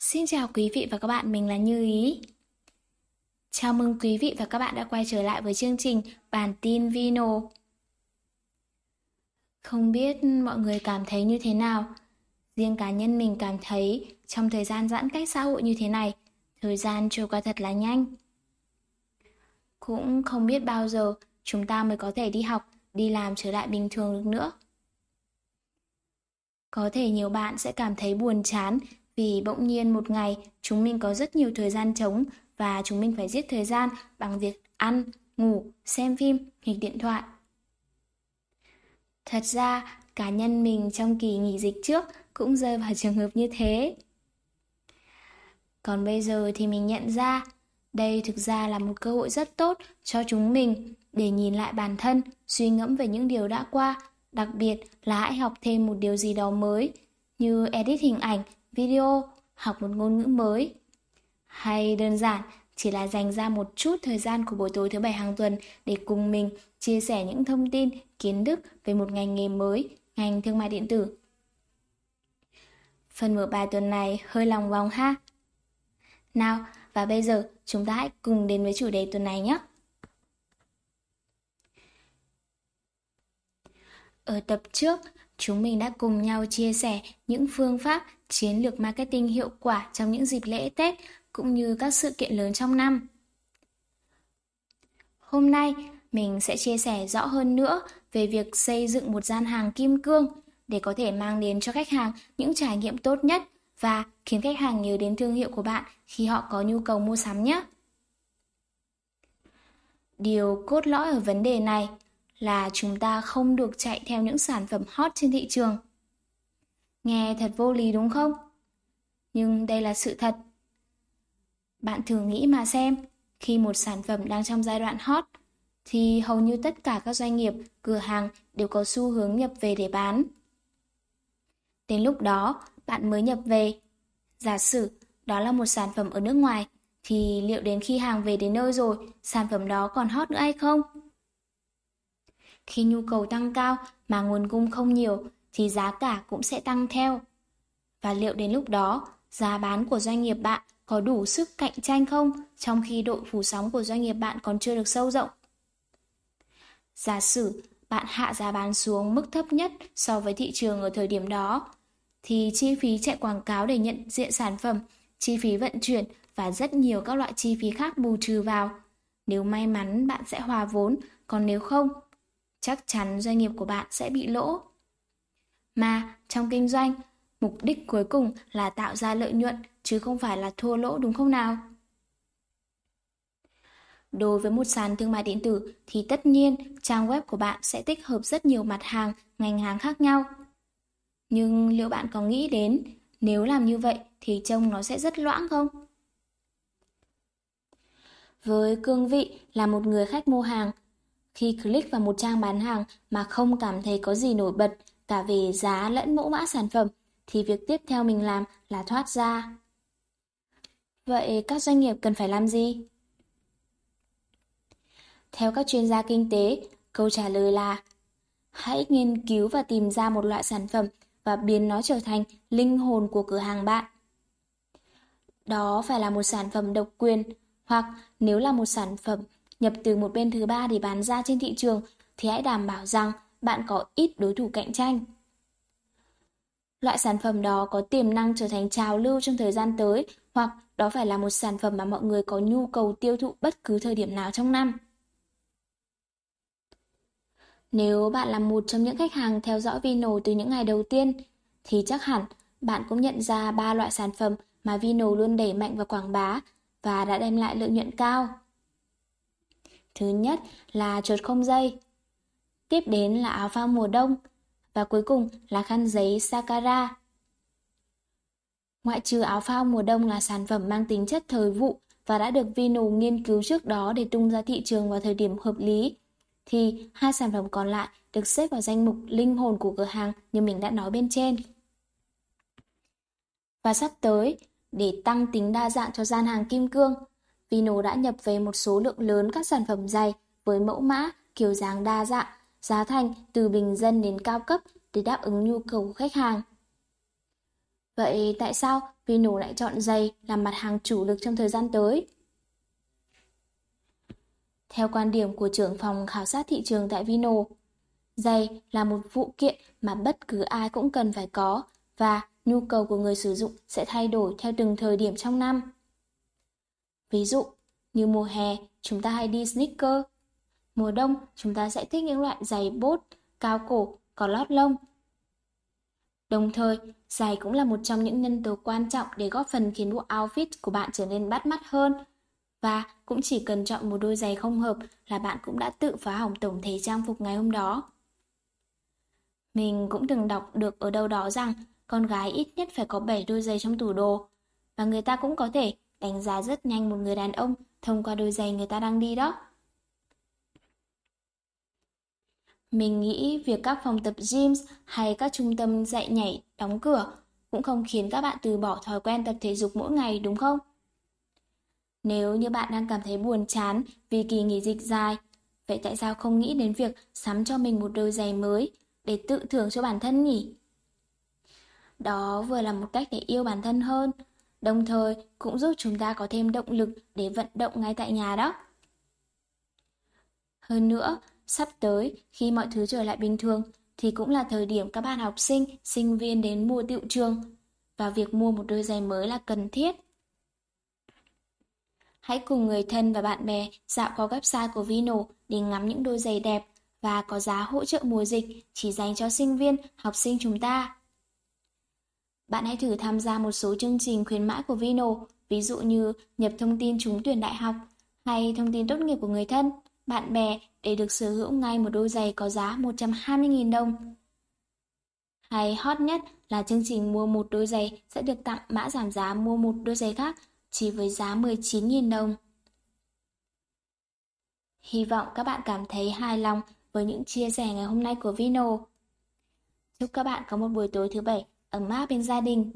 Xin chào quý vị và các bạn, mình là Như Ý. Chào mừng quý vị và các bạn đã quay trở lại với chương trình Bản tin Vino. Không biết mọi người cảm thấy như thế nào? Riêng cá nhân mình cảm thấy trong thời gian giãn cách xã hội như thế này, thời gian trôi qua thật là nhanh. Cũng không biết bao giờ chúng ta mới có thể đi học, đi làm trở lại bình thường được nữa. Có thể nhiều bạn sẽ cảm thấy buồn chán vì bỗng nhiên một ngày chúng mình có rất nhiều thời gian trống và chúng mình phải giết thời gian bằng việc ăn, ngủ, xem phim, nghịch điện thoại. Thật ra, cá nhân mình trong kỳ nghỉ dịch trước cũng rơi vào trường hợp như thế. Còn bây giờ thì mình nhận ra, đây thực ra là một cơ hội rất tốt cho chúng mình để nhìn lại bản thân, suy ngẫm về những điều đã qua, đặc biệt là hãy học thêm một điều gì đó mới, như edit hình ảnh, video, học một ngôn ngữ mới. Hay đơn giản, chỉ là dành ra một chút thời gian của buổi tối thứ bảy hàng tuần để cùng mình chia sẻ những thông tin, kiến thức về một ngành nghề mới, ngành thương mại điện tử. Phần mở bài tuần này hơi lòng vòng ha. Nào, và bây giờ chúng ta hãy cùng đến với chủ đề tuần này nhé. Ở tập trước, chúng mình đã cùng nhau chia sẻ những phương pháp chiến lược marketing hiệu quả trong những dịp lễ Tết cũng như các sự kiện lớn trong năm. Hôm nay, mình sẽ chia sẻ rõ hơn nữa về việc xây dựng một gian hàng kim cương để có thể mang đến cho khách hàng những trải nghiệm tốt nhất và khiến khách hàng nhớ đến thương hiệu của bạn khi họ có nhu cầu mua sắm nhé. Điều cốt lõi ở vấn đề này là chúng ta không được chạy theo những sản phẩm hot trên thị trường. Nghe thật vô lý đúng không? Nhưng đây là sự thật. Bạn thử nghĩ mà xem, khi một sản phẩm đang trong giai đoạn hot, thì hầu như tất cả các doanh nghiệp, cửa hàng đều có xu hướng nhập về để bán. Đến lúc đó, bạn mới nhập về. Giả sử đó là một sản phẩm ở nước ngoài, thì liệu đến khi hàng về đến nơi rồi, sản phẩm đó còn hot nữa hay không? Khi nhu cầu tăng cao mà nguồn cung không nhiều thì giá cả cũng sẽ tăng theo. Và liệu đến lúc đó, giá bán của doanh nghiệp bạn có đủ sức cạnh tranh không trong khi độ phủ sóng của doanh nghiệp bạn còn chưa được sâu rộng? Giả sử bạn hạ giá bán xuống mức thấp nhất so với thị trường ở thời điểm đó, thì chi phí chạy quảng cáo để nhận diện sản phẩm, chi phí vận chuyển và rất nhiều các loại chi phí khác bù trừ vào. Nếu may mắn bạn sẽ hòa vốn, còn nếu không chắc chắn doanh nghiệp của bạn sẽ bị lỗ. Mà trong kinh doanh, mục đích cuối cùng là tạo ra lợi nhuận chứ không phải là thua lỗ đúng không nào? Đối với một sàn thương mại điện tử thì tất nhiên trang web của bạn sẽ tích hợp rất nhiều mặt hàng, ngành hàng khác nhau. Nhưng liệu bạn có nghĩ đến nếu làm như vậy thì trông nó sẽ rất loãng không? Với cương vị là một người khách mua hàng khi click vào một trang bán hàng mà không cảm thấy có gì nổi bật cả về giá lẫn mẫu mã sản phẩm, thì việc tiếp theo mình làm là thoát ra. Vậy các doanh nghiệp cần phải làm gì? Theo các chuyên gia kinh tế, câu trả lời là Hãy nghiên cứu và tìm ra một loại sản phẩm và biến nó trở thành linh hồn của cửa hàng bạn. Đó phải là một sản phẩm độc quyền, hoặc nếu là một sản phẩm nhập từ một bên thứ ba để bán ra trên thị trường thì hãy đảm bảo rằng bạn có ít đối thủ cạnh tranh. Loại sản phẩm đó có tiềm năng trở thành trào lưu trong thời gian tới hoặc đó phải là một sản phẩm mà mọi người có nhu cầu tiêu thụ bất cứ thời điểm nào trong năm. Nếu bạn là một trong những khách hàng theo dõi Vino từ những ngày đầu tiên, thì chắc hẳn bạn cũng nhận ra ba loại sản phẩm mà Vino luôn đẩy mạnh và quảng bá và đã đem lại lợi nhuận cao. Thứ nhất là chuột không dây. Tiếp đến là áo phao mùa đông. Và cuối cùng là khăn giấy Sakara. Ngoại trừ áo phao mùa đông là sản phẩm mang tính chất thời vụ và đã được Vino nghiên cứu trước đó để tung ra thị trường vào thời điểm hợp lý, thì hai sản phẩm còn lại được xếp vào danh mục linh hồn của cửa hàng như mình đã nói bên trên. Và sắp tới, để tăng tính đa dạng cho gian hàng kim cương, Vino đã nhập về một số lượng lớn các sản phẩm giày với mẫu mã, kiểu dáng đa dạng, giá thành từ bình dân đến cao cấp để đáp ứng nhu cầu của khách hàng. Vậy tại sao Vino lại chọn giày làm mặt hàng chủ lực trong thời gian tới. Theo quan điểm của trưởng phòng khảo sát thị trường tại Vino, giày là một phụ kiện mà bất cứ ai cũng cần phải có và nhu cầu của người sử dụng sẽ thay đổi theo từng thời điểm trong năm. Ví dụ, như mùa hè, chúng ta hay đi sneaker. Mùa đông, chúng ta sẽ thích những loại giày bốt, cao cổ, có lót lông. Đồng thời, giày cũng là một trong những nhân tố quan trọng để góp phần khiến bộ outfit của bạn trở nên bắt mắt hơn. Và cũng chỉ cần chọn một đôi giày không hợp là bạn cũng đã tự phá hỏng tổng thể trang phục ngày hôm đó. Mình cũng từng đọc được ở đâu đó rằng con gái ít nhất phải có 7 đôi giày trong tủ đồ. Và người ta cũng có thể đánh giá rất nhanh một người đàn ông thông qua đôi giày người ta đang đi đó. Mình nghĩ việc các phòng tập gym hay các trung tâm dạy nhảy đóng cửa cũng không khiến các bạn từ bỏ thói quen tập thể dục mỗi ngày đúng không? Nếu như bạn đang cảm thấy buồn chán vì kỳ nghỉ dịch dài, vậy tại sao không nghĩ đến việc sắm cho mình một đôi giày mới để tự thưởng cho bản thân nhỉ? Đó vừa là một cách để yêu bản thân hơn, đồng thời cũng giúp chúng ta có thêm động lực để vận động ngay tại nhà đó. Hơn nữa, sắp tới khi mọi thứ trở lại bình thường thì cũng là thời điểm các bạn học sinh, sinh viên đến mua tiệu trường và việc mua một đôi giày mới là cần thiết. Hãy cùng người thân và bạn bè dạo qua website của Vino để ngắm những đôi giày đẹp và có giá hỗ trợ mùa dịch chỉ dành cho sinh viên, học sinh chúng ta. Bạn hãy thử tham gia một số chương trình khuyến mãi của Vino, ví dụ như nhập thông tin trúng tuyển đại học hay thông tin tốt nghiệp của người thân, bạn bè để được sở hữu ngay một đôi giày có giá 120.000 đồng. Hay hot nhất là chương trình mua một đôi giày sẽ được tặng mã giảm giá mua một đôi giày khác chỉ với giá 19.000 đồng. Hy vọng các bạn cảm thấy hài lòng với những chia sẻ ngày hôm nay của Vino. Chúc các bạn có một buổi tối thứ bảy ấm áp bên gia đình.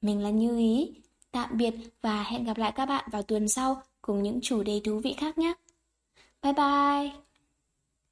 Mình là Như Ý, tạm biệt và hẹn gặp lại các bạn vào tuần sau cùng những chủ đề thú vị khác nhé. Bye bye!